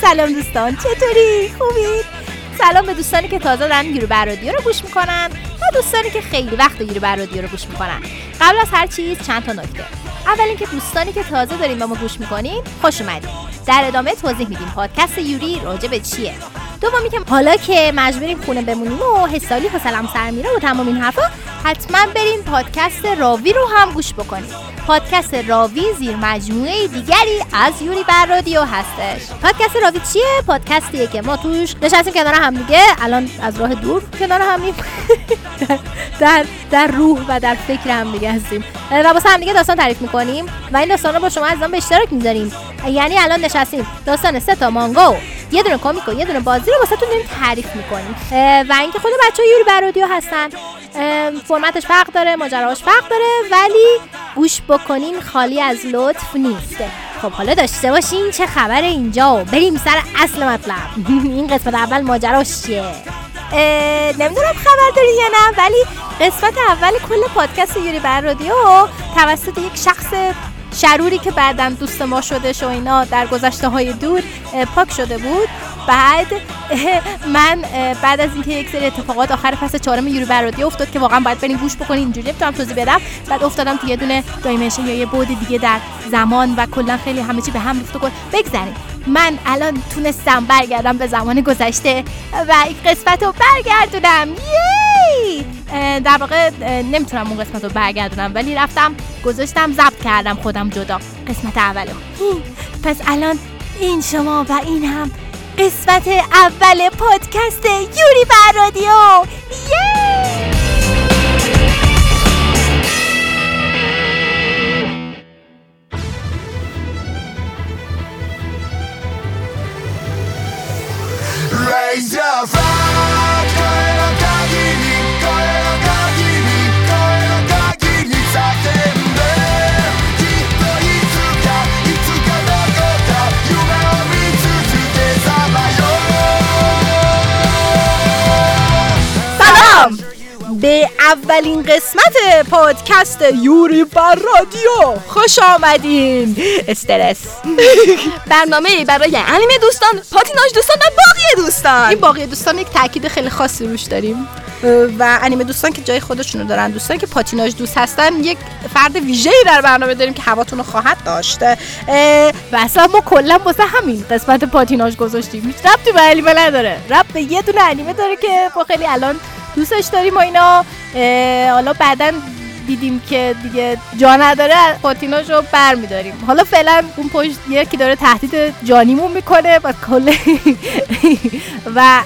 سلام دوستان چطوری؟ خوبی؟ سلام به دوستانی که تازه دارن یورو رادیو رو گوش می‌کنن و دوستانی که خیلی وقت یورو رادیو رو گوش می‌کنن. قبل از هر چیز چند تا نکته. اول اینکه دوستانی که تازه داریم به ما گوش می‌کنین خوش اومدین. در ادامه توضیح میدیم پادکست یوری راجع به چیه. دومی که حالا که مجبوریم خونه بمونیم و حسالی حسلم سر میره و تمام این حرفا حتما برین پادکست راوی رو هم گوش بکنید پادکست راوی زیر مجموعه دیگری از یوری بر رادیو هستش. پادکست راوی چیه؟ پادکستیه که ما توش نشستیم کنار هم دیگه. الان از راه دور کنار همیم در, در روح و در فکر هم دیگه هستیم. و واسه هم دیگه داستان تعریف می‌کنیم. و این داستان رو با شما عزیزان به اشتراک می‌ذاریم. یعنی الان نشستیم. داستان سه تا مانگو. یه دونه کامیک و یه دونه بازی رو واسهتون داریم تعریف می‌کنیم و اینکه خود بچه یوری برادیو هستن. فرمتش فرق داره ماجراش فرق داره ولی گوش بکنین خالی از لطف نیست. خب حالا داشته باشین چه خبر اینجا؟ بریم سر اصل مطلب. این قسمت اول ماجراش چیه؟ نمی‌دونم خبر داری یا نه ولی قسمت اول کل پادکست یوری بر رادیو توسط یک شخص شروری که بعدا دوست ما شده و اینا در گذشته های دور پاک شده بود. بعد من بعد از اینکه یک سری اتفاقات آخر فصل چهارم یورو برادی افتاد که واقعا باید بریم گوش بکنین اینجوری نمی‌تونم توضیح بدم. بعد افتادم تو یه دونه دایمنشن یا یه بود دیگه در زمان و کلا خیلی همه چی به هم ریخت و بگذاریم من الان تونستم برگردم به زمان گذشته و این قسمت رو برگردونم. یی! در واقع نمی‌تونم اون قسمت رو برگردونم ولی رفتم گذاشتم ضبط کردم خودم جدا. قسمت اولو. پس الان این شما و این هم قسمت اول پادکست یوری بر رادیو به اولین قسمت پادکست یوری بر رادیو. خوش آمدین. استرس. برنامه برای انیمه دوستان پاتیناژ دوستان و باقی دوستان. این باقی دوستان یک تاکید خیلی خاصی روش داریم. و انیمه دوستان که جای خودشونو دارن دوستان که پاتیناژ دوست هستن یک فرد ویژه‌ای در برنامه داریم که هواتون رو خواهد داشته و اصلا ما کلا واسه همین قسمت پاتیناژ گذاشتیم. هیچ ربطی به انیمه نداره. ربط به یه دونه انیمه داره که با خیلی الان دوستش داریم و اینا. حالا بعدا دیدیم که دیگه جا نداره پاتیناش رو بر میداریم. حالا فعلا اون پشت یکی داره تهدید جانیمون می‌کنه و کل و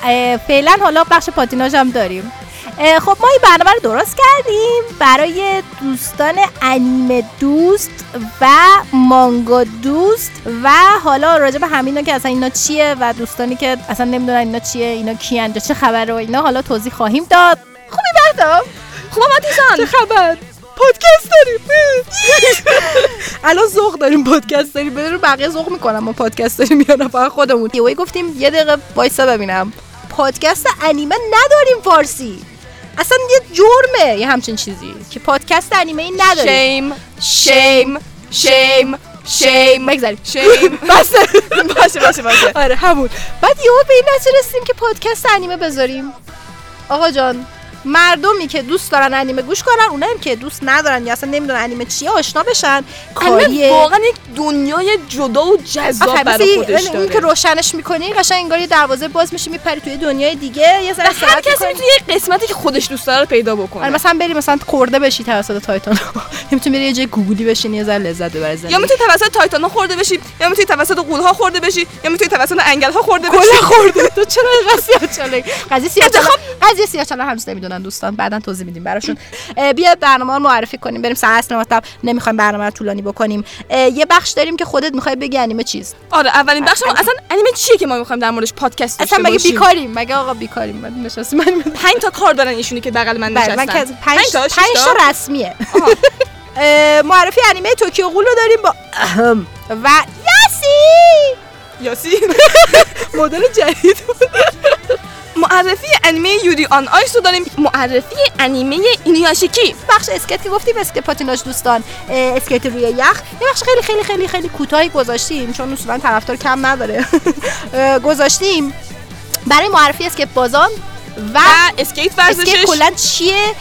فعلا حالا بخش پاتیناژ هم داریم. خب ما این برنامه رو درست کردیم. برای دوستان انیمه دوست و مانگا دوست و حالا راجع به همینا که اصلا اینا چیه و دوستانی که اصلا نمی‌دونن اینا چیه اینا کیان چه خبره و اینا حالا توضیح خواهیم داد. خوبی بردم. خوب ماتیزان چه خبر؟ پادکست داریم. الان ذوق داریم پادکست داریم. بدون بقیه ذوق می‌کنم ما پادکست داریم یا فقط خودمون. یه گفتیم یه دقیقه وایسا ببینم. پادکست انیمه نداریم فارسی. اصلا یه جرمه یه همچین چیزی که پادکست انیمه ای نداریم شیم شیم شیم بگذاریم شیم باشه باشه باشه باشه. آره همون. بعد یهو به این رسیدیم که پادکست انیمه بذاریم. آقا جان. مردمی که دوست دارن انیمه گوش کنن اونایی که دوست ندارن یا اصلا نمی‌دونن انیمه چیه آشنا بشن. کاریه واقعا یک دنیای جدا و جذاب برای خودش داره. این که روشنش می‌کنی قشنگ انگار یه دروازه باز میشه میپری توی دنیای دیگه یه ذره هر کسی می‌تونه یه قسمتی که خودش دوست داره پیدا بکنه. آره مثلا بری مثلا خورده بشی توسط تایتان می‌تونی بری یه جای گوگلی بشینی یه ذره لذت ببری یا می‌تونی توسط تایتان خورده بشی یا می‌تونی توسط قول ها خورده بشی یا می‌تونی توسط انگل ها خورده بشی. خورده. تو چرا قضیه چاله قضیه سیاه قضیه سیاه چاله همش دوستان. بعدا توضیح میدیم براشون. بیا برنامه رو معرفی کنیم. بریم سر اصل مطلب. نمی‌خوایم برنامه رو طولانی بکنیم. یه بخش داریم که خودت می‌خوای بگی انیمه چیز. آره اولین بخش ما اصلا انیمه چیه که ما می‌خوایم در موردش پادکست اصلا مگه بیکاریم؟ مگه آقا بیکاریم؟ من نشستیم من پنج تا کار دارن ایشونی که بغل من نشستن. من پنج تا پنج تا؟ رسمیه. معرفی انیمه توکیو غول رو داریم با و یاسی! یاسی؟ مدل جدید. معرفی انیمه Yuri on Ice رو داریم. معرفی انیمه اینویاشیکی. بخش اسکیت که گفتیم اسکیت پاتیناژ دوستان. اسکیت روی یخ. یه بخش خیلی خیلی خیلی خیلی کوتاهی گذاشتیم چون اصولا طرفدار کم نداره. گذاشتیم. برای معرفی اسکیت بازان و و اسکیت اسکیت ورزشش کلا چیه؟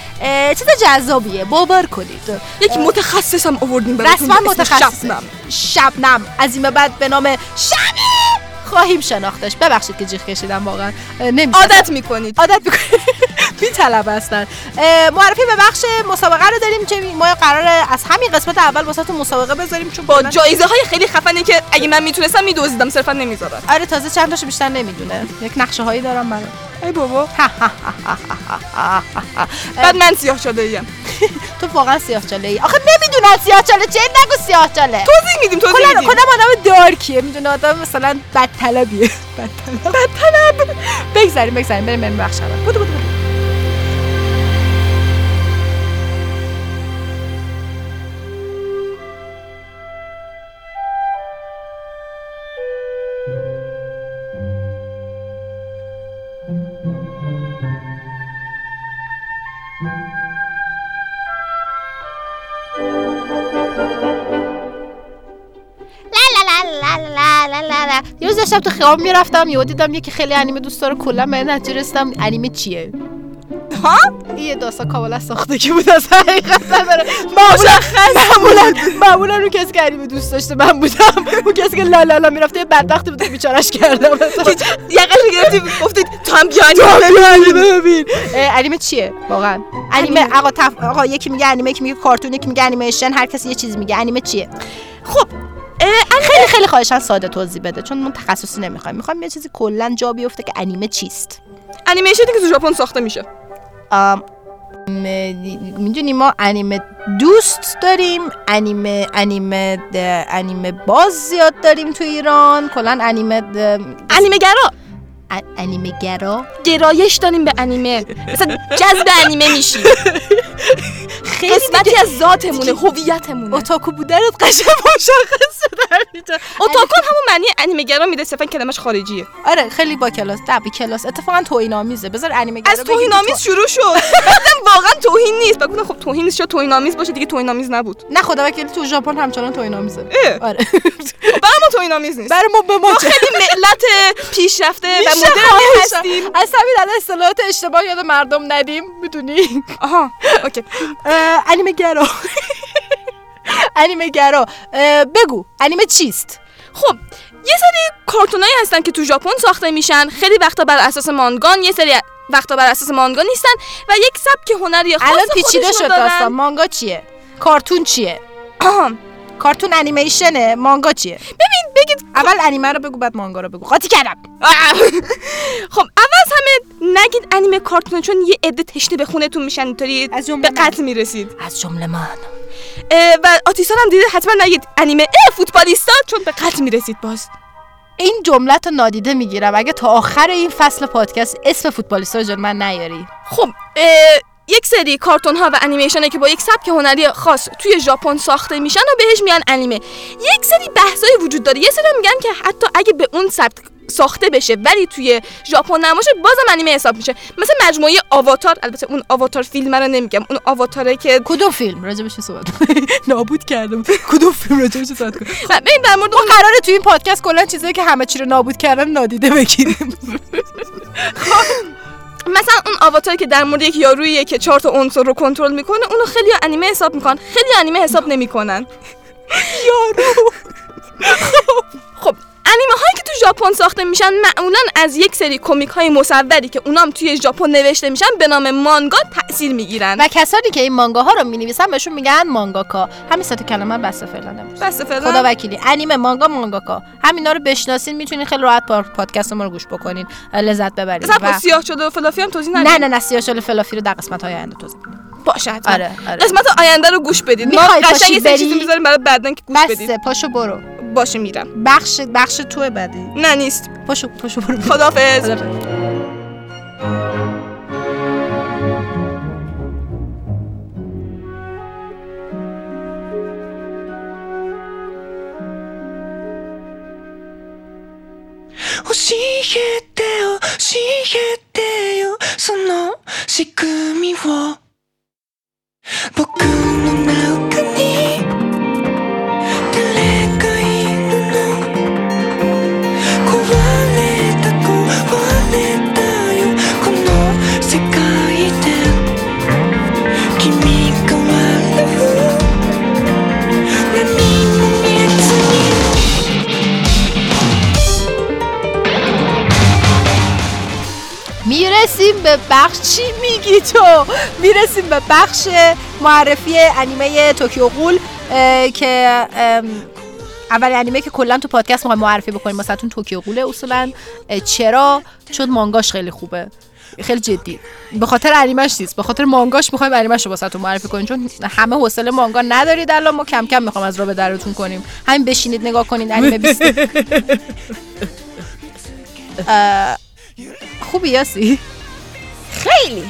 چیز جذابیه. باور کنید. یک متخصص هم آوردیم براتون. رسما متخصص شبنم. شبنم. از این به بعد به نام شمی خواهیم شناختش. ببخشید که جیغ کشیدم واقعا. نمیشه عادت می‌کنید. عادت می‌کنه میطلب هستن. اه، معرفی به بخش مسابقه رو داریم که ما قراره از همین قسمت اول واسه مسابقه بذاریم چون با جایزه های خیلی خفنی که اگه من می‌تونستم میدوزیدم صرفا نمی‌ذارم. آره تازه چند تاشو بیشتر نمی‌دونه. یک نقشه هایی دارم برای ای بابا. بعد من سیاه شده ایم تو واقعا سیاه چاله ای آخه نمی‌دونن سیاه چاله. چه نگو سیاه چاله؟ توضیح میدیم توضیح میدیم. کلا آدم دارکیه؟ می‌دونه آدم مثلا بد طلبیه بد طلب بد طلب بگذاریم بگذاریم. بریم بریم بخش اول بودو داشتم تو خیابون می‌رفتم یهو دیدم یکی خیلی انیمه دوست داره. کلا این نتیجه رسیدم انیمه چیه؟ ها؟ یه داستان کاملا ساختگی بود از حقیقت نداره. معمولا معمولا معمولا اون کسی که انیمه دوست داشته من بودم. اون کسی که لا لا لا می‌رفته یه بدبختی بود که بیچارش کردم یقش گرفتی گفتید تو هم بیا انیمه ببین. انیمه چیه؟ واقعا. انیمه آقا. آقا یکی میگه انیمه یکی میگه کارتون یکی میگه انیمیشن هر کسی یه چیز میگه. انیمه چیه؟ خب خیلی خیلی خواهشان ساده توضیح بده چون من تخصصی نمی‌خوایم. می‌خوایم یه چیزی کلا جا بیفته که انیمه چیست. انیمیشنی که تو ژاپن ساخته میشه. می‌دونی ما انیمه دوست داریم انیمه انیمه انیمه باز زیاد داریم تو ایران. کلا انیمه انیمه گرا انیمه گرا؟ گرایش داریم به انیمه. مثلا جذب انیمه میشی خیلی قسمتی از ذاتمونه هویتمونه. اوتاکو بودنت قشنگ مشخص شده. اوتاکون همون معنی انیمه گرا میده صرفا کلمش خارجیه. آره خیلی با کلاس دبی کلاس. اتفاقا توهین آمیزه بذار انیمه گرا از توهین آمیز شروع شد. بعدم واقعا توهین نیست. گفتم خب توهین نیست شد توهین آمیز باشه دیگه توهین آمیز نبود. نه خدا وکیلی تو ژاپن همچنان توهین آمیزه. آره. خب برای ما توهین آمیز نیست. برای ما به ما؟ خیلی ملت پیشرفته خواهشم. هستیم از همین الان اصطلاحات اشتباه یاد مردم ندیم. می‌دونی؟ آها اوکی. انیمه گرا. انیمه گرا. بگو انیمه چیست؟ خب یه سری کارتونایی هستن که تو ژاپن ساخته میشن. خیلی وقتا بر اساس مانگان یه سری وقتا بر اساس مانگا نیستن و یک سبک هنری خاص الان پیچیده شد. داستان. مانگا چیه؟ کارتون چیه. کارتون انیمیشنه. مانگا چیه؟ ببین بگید اول انیمه رو بگو بعد مانگا رو بگو. قاطی کردم. خب اول از همه نگید انیمه کارتونه چون یه عده تشنه به خونتون میشن اینطوری از جمله به قتل می‌رسید. از جمله من. و آتیسان هم دیده حتما نگید انیمه. فوتبالیستا چون به قتل می‌رسید باز. این جمله رو نادیده می‌گیرم. اگه تا آخر این فصل پادکست اسم فوتبالیستا رو من نیاری. خب یک سری کارتون ها و انیمیشنه که با یک سبک هنری خاص توی ژاپن ساخته میشن و بهش میگن انیمه. یک سری بحثایی وجود داره. یه سری میگن که حتی اگه به اون سبک ساخته بشه ولی توی ژاپن نباشه بازم انیمه حساب میشه. مثل مجموعه آواتار. البته اون آواتار فیلم رو نمیگم. اون آواتاره که کدوم فیلم؟ راجبش صحبت؟ نابود کردم. کدوم فیلم راجبش صحبت کنیم ببین در مورد ما اون قراره تو این پادکست کلا چیزایی که همه چی رو نابود کردن نادیده بگیریم. مثلا اون آواتاری که در مورد یک یاروییه که چهار تا عنصر رو کنترل می‌کنه اونو خیلی انیمه حساب می‌کنن. خیلی انیمه حساب نمی‌کنن. یارو! خب. انیمه هایی که تو ژاپن ساخته میشن معمولا از یک سری کمیک های مصوری که اونام توی ژاپن نوشته میشن به نام مانگا تاثیر می‌گیرن. و کسانی که این مانگاها رو می‌نویسن بهشون میگن مانگاکا. همین سه کلمه بس فعلا بس فعلا. خدا وکیلی. انیمه مانگا مانگاکا. همینا رو بشناسین می‌تونین خیلی راحت پادکست ما رو گوش بکنین. لذت ببرین. با و... سیاه شده و فلافی هم توضیح نه نه نه سیاه‌چاله فلافی رو در قسمت های آینده توضیح میدیم. باشه حتما آره آره قسمت آینده رو گوش بدید ما میخوای قشنگ پاشی یه سری بری؟ چیزی میذاریم برای بعدن که گوش بدید بسه پاشو برو باشه میرم بخش بخش تو بعدی نه نیست پاشو پاشو برو خدافظ خدافظ. 教えてよその仕組みを 僕の中に می‌رسیم به بخش چی میگی تو؟ می‌رسیم به بخش معرفی انیمه Tokyo Ghoul که اول انیمه که کلا تو پادکست می‌خوایم معرفی بکنیم. مثلا Tokyo Ghoul ه اصولا چرا؟ چون مانگاش خیلی خوبه. خیلی جدی. به خاطر انیمش نیست. به خاطر مانگاش می‌خوایم انیمش رو واسهتون معرفی کنیم. چون همه حوصله مانگا ندارید الان. ما کم کم می‌خوام از راه به درتون کنیم. همین بشینید نگاه کنید انیمه 20 اه، خوبی یاسی؟ خیلی.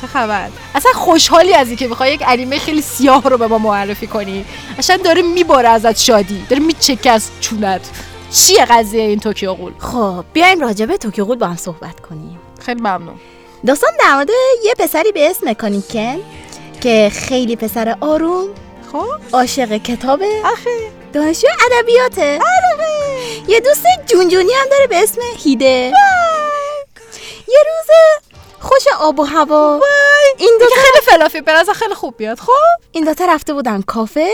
چه خبر؟ اصلا خوشحالی از اینکه می‌خوای یک انیمه خیلی سیاه رو به ما معرفی کنی. اصلا داره میباره ازت شادی. داره میچکه از چونت. چیه قضیه این توکیو قول خب بیایم راجع به توکیو گول با هم صحبت کنیم. خیلی ممنون. داستان در مورد یه پسری به اسم کانیکن که خیلی پسر آروم خب؟ عاشق کتابه آخه. دانشجو ادبیاته. یه دوست جونجونی هم داره به اسم هیده. یه روز خوش آب و هوا. این دو خیلی فلافی به نظر خیلی خوب بیاد. خب؟ این دوتا رفته بودن کافه.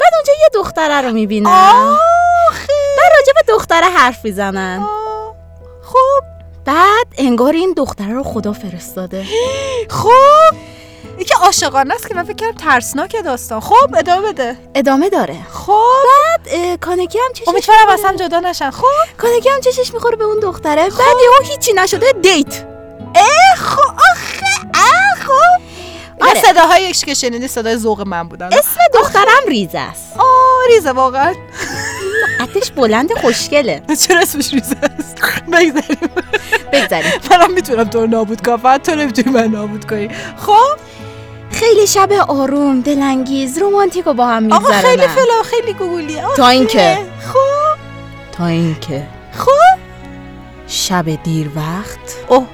بعد اونجا یه دختره رو می‌بینن. آخه. بعد راجع به دختره حرف می‌زنن. خب؟ بعد انگار این دختره رو خدا فرستاده. خب؟ که عاشقانه است که من فکر کردم ترسناکه داستان. خب ادامه بده. ادامه داره. خب؟ بعد کانکی هم چشش امیدوارم. اصلا جدا نشن. خب؟ کانکی هم چشش می‌خوره به اون دختره. بعد یهو هیچی نشده دیت. خب آخه اه خب آره. صداهایش که شنیدی صدای ذوق من بودن. اسم دخترم ریزه است. آه ریزه واقعا. قدش بلند خوشگله. چرا اسمش ریزه است؟ بگذاریم. بگذاریم. منم می‌تونم تو رو نابود کنم. فقط تو نمی‌تونی من نابود کنی. خب؟ خیلی شب آروم دلانگیز رومانتیک رو با هم آقا میگذرونن خیلی فلا خیلی گوگلی آخه. تا اینکه. خب؟ تا اینکه. خب؟ شب دیر وقت. اوه.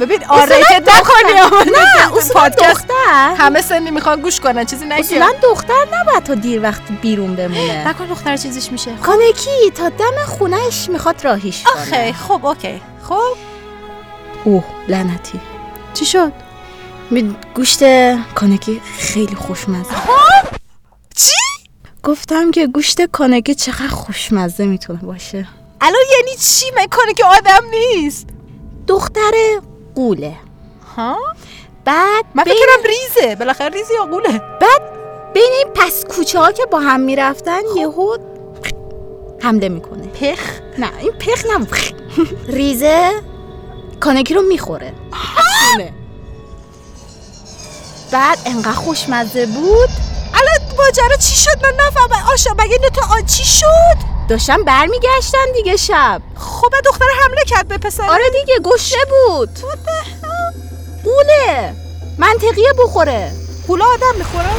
ببین اذیتت نکنی نه اصولا پادکست دختر. همه سنی می‌خوان گوش کنن چیزی نگی اصولا دختر نباید تا دیر وقت بیرون بمونه. نکن دختر چیزیش میشه. کانکی تا دم خونهش می‌خواد راهیش کنه. آخه خب okay. خب؟ اوه لعنتی. چی شد؟ می- گوشت کانکی خیلی خوشمزه. چی؟ گفتم که گوشت کانکی چقدر خوشمزه می‌تونه باشه. الان یعنی چی؟ من که آدم نیست. دختر قوله. ها؟ بعد من بین, فکرم ریزه. بالاخره ریزه یا قوله. بعد بین این پس کوچه ها که با هم می‌رفتن یهو حمله می‌کنه. پخ؟ نه این پخ نه. ریزه کانکی رو می‌خوره. بعد انقدر خوشمزه بود. الان ماجرا چی شد؟ من نفهمم. آشا مگه اینو تا آ چی شد؟ داشتن برمیگشتن دیگه شب. خب دختر حمله کرد به پسر. آره دیگه گشه بود. قوله منطقیه بخوره. قوله آدم می‌خوره؟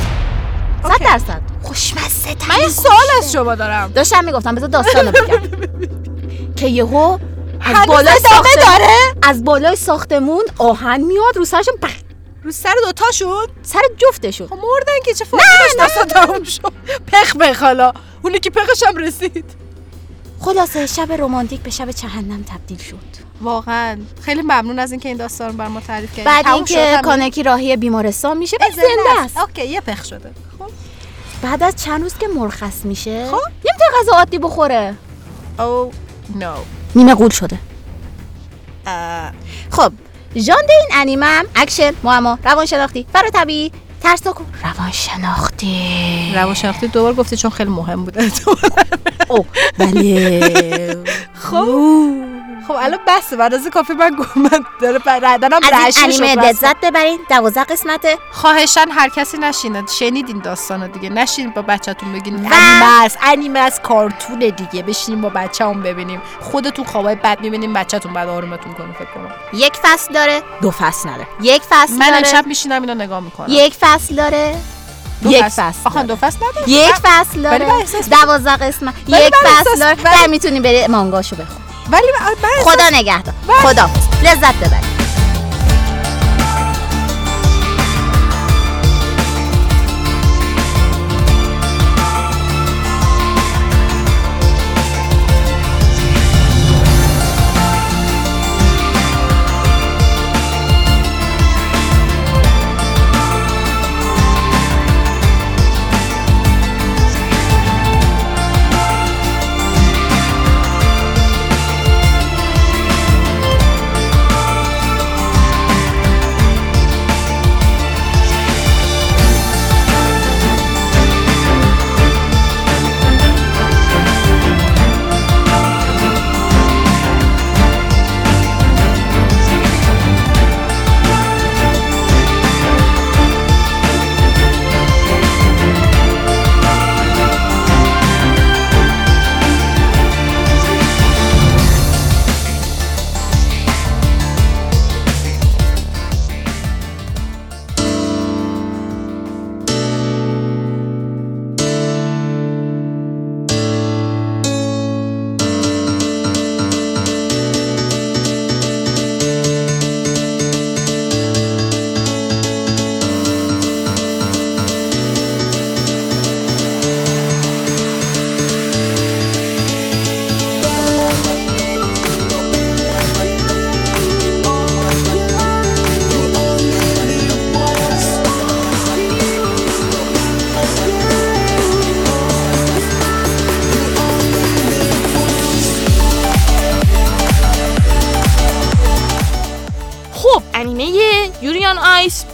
صد درصد. خوشمزه من یه سوال از شما دارم. داشتم می‌گفتم بذار داستانو بگم. که یهو از بالای ساختمون داره. از بالای ساختمون آهن میاد رو سرشون رو سر دوتاشون سر جفتشون خب مردن که چه فایده داشت؟ تموم شد. پخ پخ حالا اونی که پخش هم رسید. خلاصه شب رمانتیک به شب جهنم تبدیل شد. واقعا. خیلی ممنون از اینکه این داستان رو بر ما تعریف کردید بعد شد اینکه؟ کانکی راهی بیمارستان میشه بعد زنده است. اوکی یه پخ شده. خب. بعد از چند روز که مرخص میشه خب. نمی‌تونه غذا عادی بخوره. او نو نیمه قول شده. خب. ژانر این انیمه هم اکشن معما روانشناختی. فرا طبیعی ترسناک و روانشناختی. روانشناختی دوبار گفتی چون خیلی مهم بوده. او بله. خب. خب الان بسه بعد از کافی من گفتم من داره ردنم از این انیمه. لذت ببرین. دوازده قسمته. خواهشن هر کسی نشینه. شنیدین داستانو دیگه. نشین با بچهتون بگین. و- انیمه است انیمه است کارتونه دیگه. بشینیم با بچه‌مون ببینیم. خودتون خوابای بد می‌بینیم بچه‌تون بعد آرومتون کنه فکر کنم. یک فصل داره. دو فصل نداره. یک فصل من داره. امشب میشینم اینو نگاه می‌کنم. یک فصل داره. یک فصل. آخه. دو فصل نداره. یک فصل داره. من دوازده قسمت. یک من فصل داره. می‌تونی بری مانگاشو بخون. ولی من خدا نگهدار. خدا. لذت ببرید.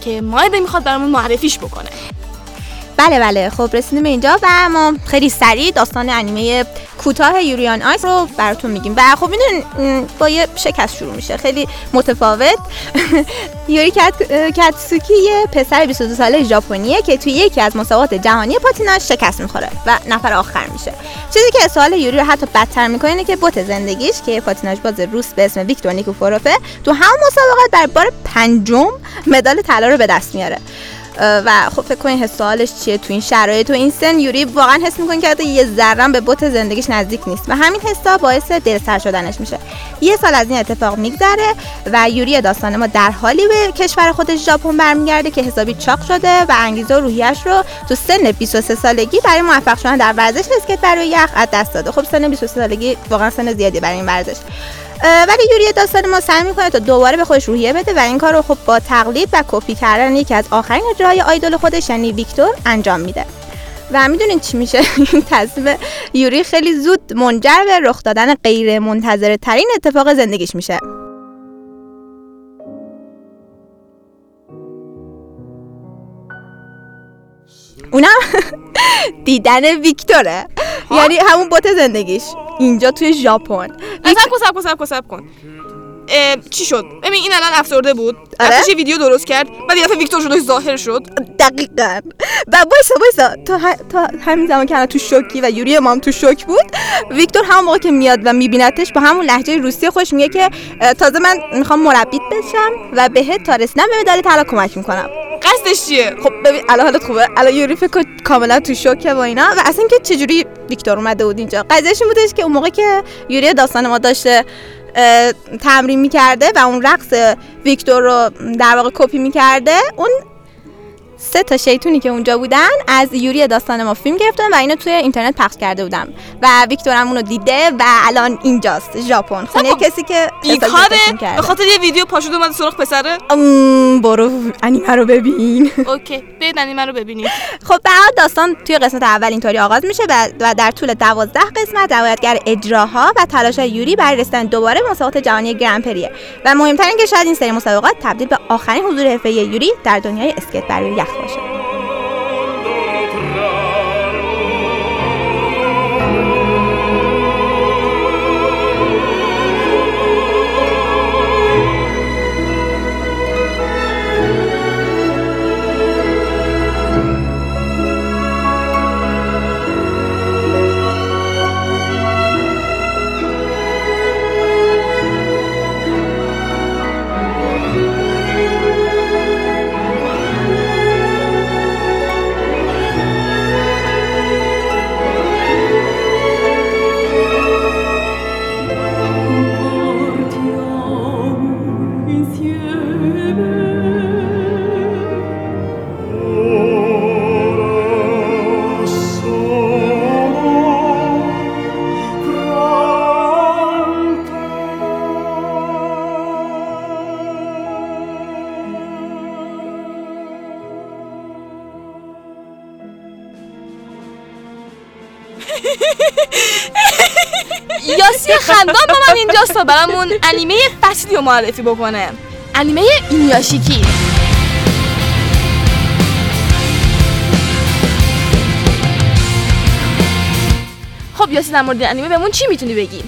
که مایده می‌خواد برامون معرفیش بکنه. بله بله. خب رسیدیم اینجا و ما خیلی سریع داستان انیمه کوتاه یوریان آیس رو براتون میگیم. و خب می‌دونین با یه شکست شروع میشه. خیلی متفاوت. یوری کت... کتسوکی یه پسر 22 ساله ژاپنیه که توی یکی از مسابقات جهانی پاتیناژ شکست می‌خوره و نفر آخر میشه. چیزی که سوال یوری رو حتی بدتر می‌کنه اینه که بوت زندگیش که پاتیناژ باز روس به اسم ویکتور نیکوفوروفه تو همون مسابقات در بار پنجم مدال طلا رو به دست میاره. و خب فکر کنین حس سوالش چیه تو این شرایط تو این سن. یوری واقعا حس می‌کنه که حتی یه ذره به بوت زندگیش نزدیک نیست. و همین حسا باعث دلسر شدنش میشه. یه سال از این اتفاق میگذره و یوری داستان ما در حالی به کشور خودش ژاپن برمیگرده که حسابی چاق شده و انگیزه و روحیش رو تو سن 23 سالگی برای موفق شدن در ورزش اسکیت برای یخ از دست داده. خب سن 23 سالگی واقعا سن زیادی برای این ورزش. ولی یوری داستان ما سعی می‌کنه تا دوباره به خودش روحیه بده و این کار رو خب با تقلید و کپی کردن یکی از آخرین اجراهای آیدول خودش یعنی ویکتور انجام میده. و می‌دونین چی میشه؟ این تصمیم یوری خیلی زود منجر به رخ دادن غیر منتظره ترین اتفاق زندگیش میشه. اونم دیدن ویکتوره. یعنی همون بوت زندگیش. اینجا توی ژاپن. سب کن سب کن سب کن سب کن. چی شد؟ ببین این الان افسرده بود. آره؟ ویدیو درست کرد. بعد یه ویکتور شدش ظاهر شد. دقیقا. و وایسا تا, ه... تا همین زمان که تو شوکی و یوری ما هم تو شوک بود ویکتور همون موقع که میاد و میبینتش با همون لحجه روسی خودش میگه که تازه من می‌خوام مربیت بشم و بهت تا رسیدن به مدال طلا کمک می‌کنم. قصدش چیه؟ خب ببین الان حالت خوبه. الان یوری فکر کاملا تو شوکه و اینا. و اصلا که چجوری ویکتور اومده بود اینجا. قضیهش این بودش که اون موقع که یوری داستان ما داشته تمرین می‌کرده و اون رقص ویکتور رو در واقع کپی می‌کرده اون سه تا شیطونی که اونجا بودن از یوری داستان ما فیلم گرفتن و اینو توی اینترنت پخش کرده بودم. و ویکتور هم اونو دیده و الان اینجاست ژاپن. خونه خب، کسی که بیکاره. به خاطر یه ویدیو پاشد اومد سراغ پسره؟ برو انیمه رو ببین. اوکی برید انیمه رو ببینید. خب حال داستان توی قسمت اول اینطوری آغاز میشه و در طول دوازده قسمت روایتگر اجراها و تلاش یوری برای رسیدن دوباره به مسابقات جهانی گرندپریه و مهمتر این که شاید این سری مسابقات تبدیل به آخرین حضور حرفه‌ای یوری در دنیای اسکیت برای یخ باشه یاسی خندان با من اینجاست تا برامون انیمه فصلی رو معرفی بکنه. انیمه اینیاشیکی. خب یاسی در مورد انیمه بهمون چی می‌تونی بگی؟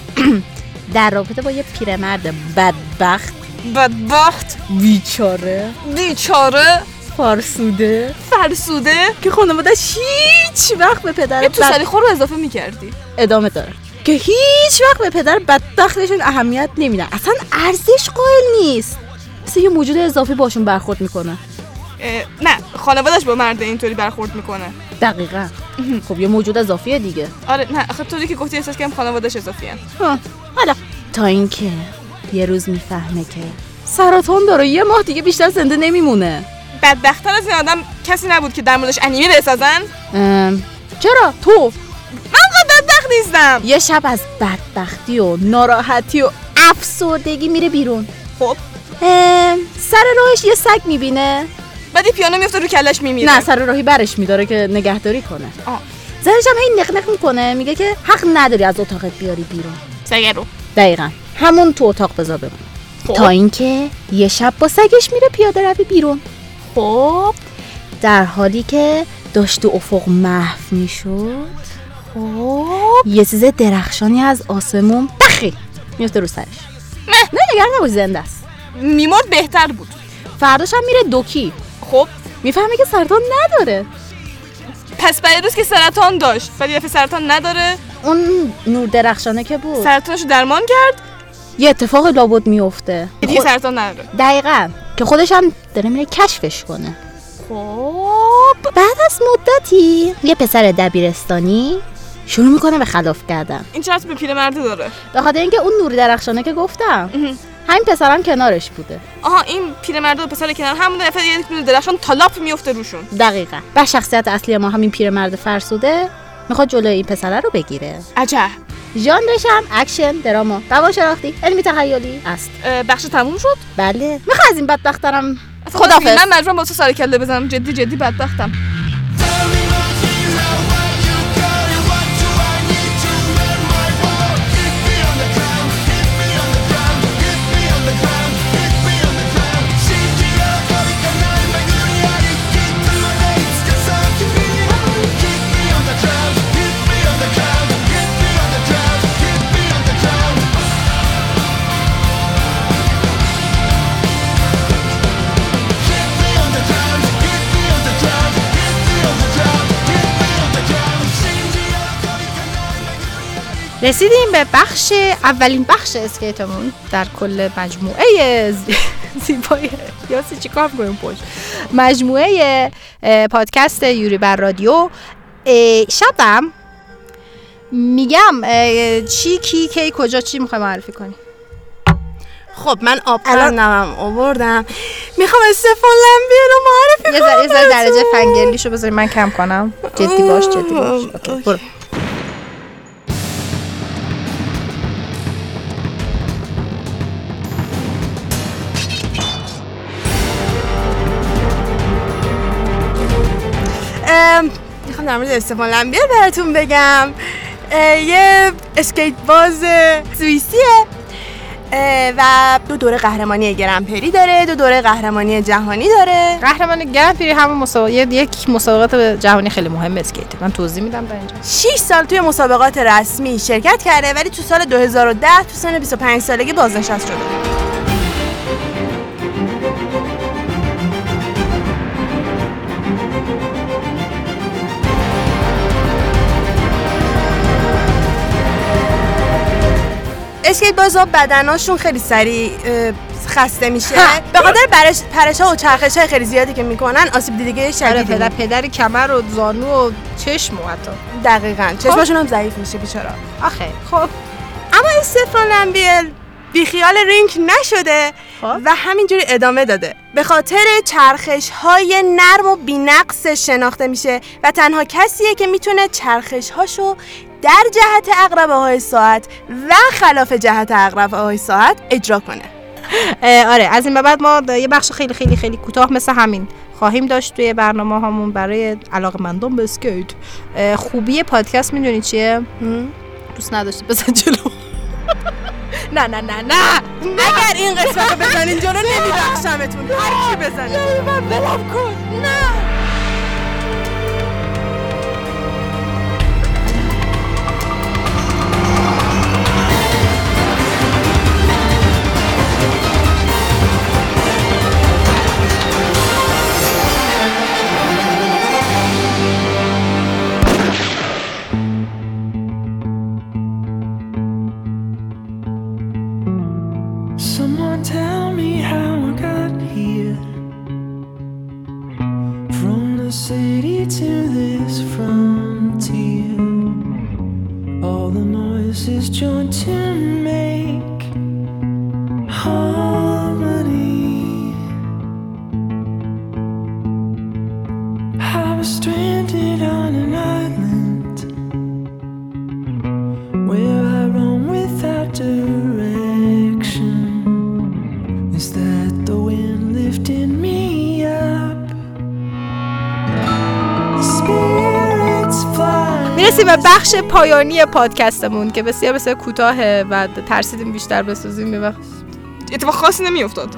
در رابطه با یه پیرمرد بدبخت. بدبخت؟ بیچاره. بیچاره؟ فارسوده. فرسوده؟ که خانوادش هیچ وقت به پدر تو بد- سری خور رو اضافه می‌کردی؟ ادامه داره. که هیچ وقت به پدر بدبختشون اهمیت نمیدن اصلا ارزش قائل نیست. مثل یه موجود اضافی باشون برخورد می‌کنه. نه خانوادش با مرد اینطوری برخورد می‌کنه. دقیقا. خب یه موجود اضافیه دیگه. آره نه آخه طوری که گفتی احساس کردم خانوادش اضافی هن. ها، حالا. تا اینکه یه روز می‌فهمه که سرطان داره یه ماه دیگه بیشتر زنده نمیمونه. بدبختتر از این آدم کسی نبود که در موردش انیمه بسازن؟ چرا؟ تو. من قد بدبخت نیستم. یه شب از بدبختی و ناراحتی و افسردگی میره بیرون. خب. سر راهش یه سگ می‌بینه. بعد پیانو میفته رو کلش میمیره. نه سر راهی برش میداره که نگهداری کنه. آه. زنش هم هی نق می‌کنه میگه که حق نداری از اتاقت بیاری بیرون. سگه رو دقیقا. همون تو اتاق بذار بمونه. خب. تا اینکه یه شب با سگش میره پیاده روی بیرون. خب در حالی که داشت تو افق محو می‌شد خب یه چیز درخشانی از آسمون بخی میفته رو سرش. نه. نگران نباش زنده است. میمرد بهتر بود. فرداش هم میره دوکی خب. می‌فهمه که سرطان نداره. پس برای روز که سرطان داشت ولی دفعه سرطان نداره؟ اون نور درخشانه که بود. سرطانش درمان کرد؟ یه اتفاق لابد میفته دیگه سرطان نداره. دقیقا. که خودش هم داره میره کشفش کنه. خب. بعد از مدتی یه پسر دبیرستانی شروع می‌کنه به خلاف کردن. این چرا به پیرمرده داره؟ به خاطر اینکه اون نور درخشانه که گفتم همین پسرم کنارش بوده. آها این پیرمرده و پسر کنار همون دفعه یه دونه درخشان تالاپ میفته روشون. دقیقا. و شخصیت اصلی ما همین پیرمرد فرسوده می‌خواد جلوی این پسره رو بگیره. عجب. ژانرش هم اکشن دراما روانشناختی علمی تخیلی است. بخش تموم شد؟ بله. می‌خوای از این بدبخترم خدافظ من مجبورم با تو سر کله بزنم. جدی جدی بدبختم. رسیدیم به بخش اولین بخش اسکیتمون در کل مجموعه زی- زیبای یاسی چی کار کنیم پشت؟ مجموعه پادکست یوری بر رادیو. شبم میگم چی کی کی کجا چی می‌خوای معرفی کنی؟ خب من آب قندمم آوردم. می‌خوام استفان لمبیه رو معرفی ذره یه ذره درجه کنم. فنگرلیشو بذاری من کم کنم. جدی باش جدی باش. اوکی، برو. در مورد استفان لمبیه براتون بگم. یه اسکیت باز سوئیسیه. و دو دوره قهرمانی گرمپری داره دو دوره قهرمانی جهانی داره. قهرمان گرند پری همون مسابقه یک مسابقات جهانی خیلی مهم اسکیت. من توضیح میدم در اینجا. 6 سال توی مسابقات رسمی شرکت کرده ولی تو سال 2010 تو سن 25 سالگی بازنشست شده. اسکیت بازا بدناشون خیلی سریع خسته میشه. به خاطر برش پرش ها و چرخش های خیلی زیادی که می‌کنن آسیب دیدگی آره شدیدی. پدر پدر کمر و زانو و چشم و حتی. دقیقا. چشمشون هم ضعیف میشه بیچارا آخه خب. اما استفان لمبیل بیخیال رینگ نشده خب. و همینجوری ادامه داده. به خاطر چرخش های نرم و بینقص شناخته میشه و تنها کسیه که می‌تونه چرخش هاشو در جهت اقربه های ساعت و خلاف جهت اقربه های ساعت اجرا کنه. آره از این به بعد ما یه بخش خیلی خیلی خیلی کوتاه مثل همین خواهیم داشت توی برنامه هامون برای علاقمندان به اسکیت خوبی پادکست می‌دونی چیه؟ دوست نداشتی بزن جلو. نه نه نه نه. اگر این قسمت رو بزنین جلو نمیبخشمتون. هر کی بزنه. من بلم کن. نه. just. بخش پایانی پادکستمون که بسیار بسیار کوتاهه و ترسیدیم بیشتر بسازیم یه وقت. اتفاق خاصی نمیافتاد.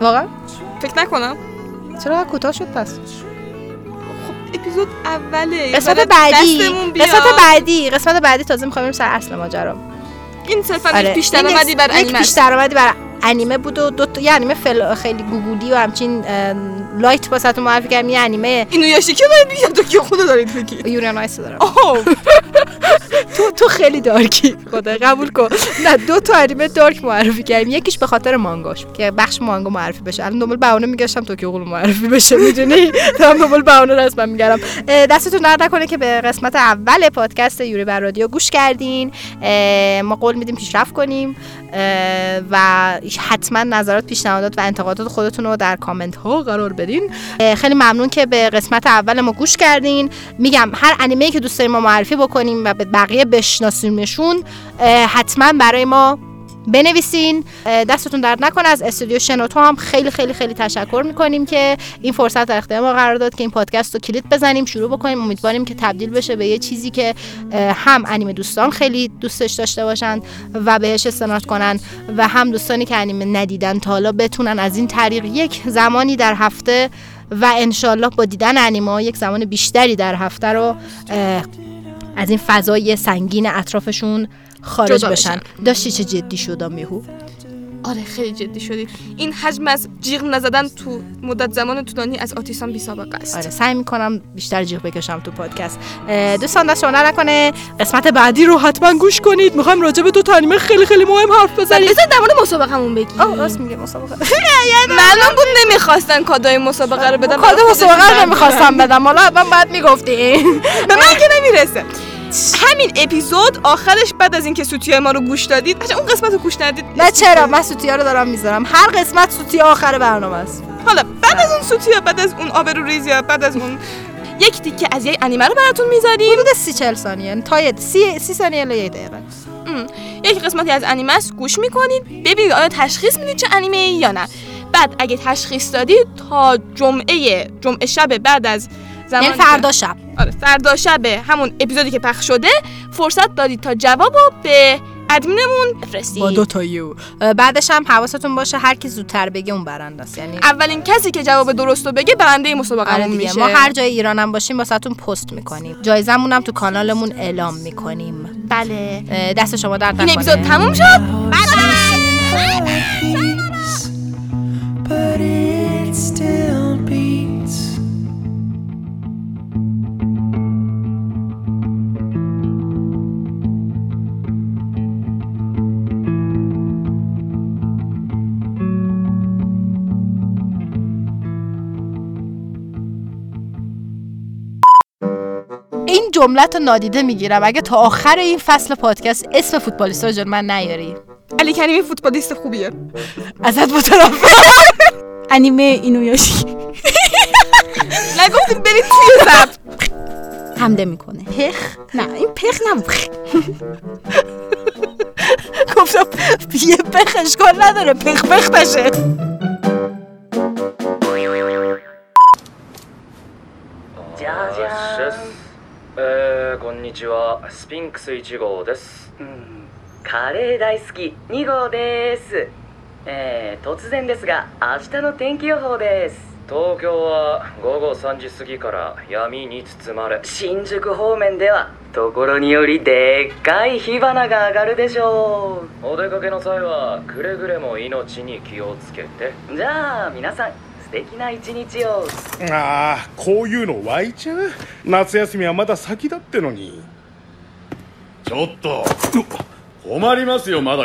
واقعا؟ فکر نکنم. چرا کوتاه شد پس؟ اپیزود اوله. قسمت بعدی. قسمت بعدی. قسمت بعدی تازه می‌خوایم سر اصل ماجرا این صرفا آره. پیش درآمدی بر انیمه پیش. درآمدی بر انیمه بود و دو تا یه انیمه فل... خیلی گوگولی و همچین لایت واسهتون معرفی کردم یه انیمه. اینو یاشیکی دارید میگم تو که خود دارید بگی یورین آیس دارم. تو تو خیلی دارکی. خدا قبول کن. نه دو تا انیمه دارک معرفی کردیم. یکیش به خاطر مانگاش که بخش مانگا معرفی بشه. الان دنبال بهونه میگشتم توکیو غول معرفی بشه می‌دونی؟ دارم دنبال بهونه رسما میگردم. دستتون درد نکنه که به قسمت اول پادکست یوری بر رادیو گوش کردین. ما قول میدیم پیشرفت کنیم. و حتما نظرات پیشنهادات و انتقادات خودتون رو در کامنت ها قرار بدین. اه، خیلی ممنون که به قسمت اول ما گوش کردین. میگم هر انیمه که دوست داریم ما معرفی بکنیم و به بقیه بشناسیمشون حتما برای ما بنویسین. دستتون درد نکنه از استودیو شنوتو هم خیلی خیلی خیلی تشکر می‌کنیم که این فرصت در اختیار ما قرار داد که این پادکست رو کلید بزنیم شروع بکنیم. امیدواریم که تبدیل بشه به یه چیزی که هم انیمه دوستان خیلی دوستش داشته باشن و بهش استناد کنن و هم دوستانی که انیمه ندیدن تا حالا بتونن از این طریق یک زمانی در هفته و انشالله با دیدن انیمه یک زمان بیشتری در هفته رو از این فضای سنگین اطرافشون خارج بشن. داشتی چه جدی شدم یهو آره خیلی جدی شدید این حجم از جیغ نزدن تو مدت زمان طولانی از آتیسان بی سابقه است. آره سعی می‌کنم بیشتر جیغ بکشم تو پادکست. دوستان دست شما نکنه. قسمت بعدی رو حتما گوش کنید. می‌خوایم راجع به دو تا خیلی خیلی مهم حرف بزنیم. بذار در مورد مسابقهمون بگی آه راست میگه مسابقه. معلوم بود نمی‌خواستن کادوی مسابقه رو بدم کادو مسابقه رو نمی‌خواستم بدم حالا من بعد می‌گفتیم. به من که نمی‌رسه. همین اپیزود آخرش بعد از اینکه سوتیای ما رو گوش دادید اصلا اون قسمت رو گوش ندید. نه چرا؟ من سوتیا رو دارم می‌ذارم. هر قسمت سوتی آخر برنامه است. حالا بعد از اون سوتیا بعد از اون آبرو ریزیا بعد از اون یک تیکه از یک انیمه رو براتون می‌ذاریم. حدود سی چل ثانیه تا یه- سی, سی ثانیه یه دقیقه. یک قسمتی از انیمه است گوش می‌کنید ببینید آیا تشخیص می‌دید چه انیمه ای یا نه. بعد اگه تشخیص دادید تا جمعه جمعه شب بعد از یعنی فردا شب. آره فردا شب همون اپیزودی که پخش شده فرصت دارید تا جوابو به ادمینمون بفرستید. با دو تا یو. بعدش هم حواستون باشه هر کی زودتر بگه اون برنده است. یعنی اولین کسی که جواب درست رو بگه برنده آره مسابقه دیگه میشه. ما هر جای ایرانم باشیم واسهتون پست می‌کنیم. جایزمون هم تو کانالمون اعلام می‌کنیم. بله. دست شما درد این اپیزود تموم شد. Peace, but it still جملت رو نادیده می‌گیرم. اگه تا آخر این فصل پادکست اسم فوتبالیست رو من نیاری. علی کریمی فوتبالیست خوبیه. ازت متنفرم انیمه اینو یاشی نگفتیم برید توی زب حمله می‌کنه. پخ؟ نه این پخ نم گفتم یه پخ اشکال نداره. پخ پخ نشه えー、こんにちは。スピンクス1号です、カレー大好き。2号です。えー、突然ですが明日の天気予報です。東京は午後3時過ぎから闇に包まれ。新宿方面ではところによりでっかい火花が上がるでしょお出かけの際はくれぐれも命に気をつけて。うじゃあ皆さん素敵な一日を。ああこういうの湧いちゃう？夏休みはまだ先だってのに。ちょっと。困りますよまだ来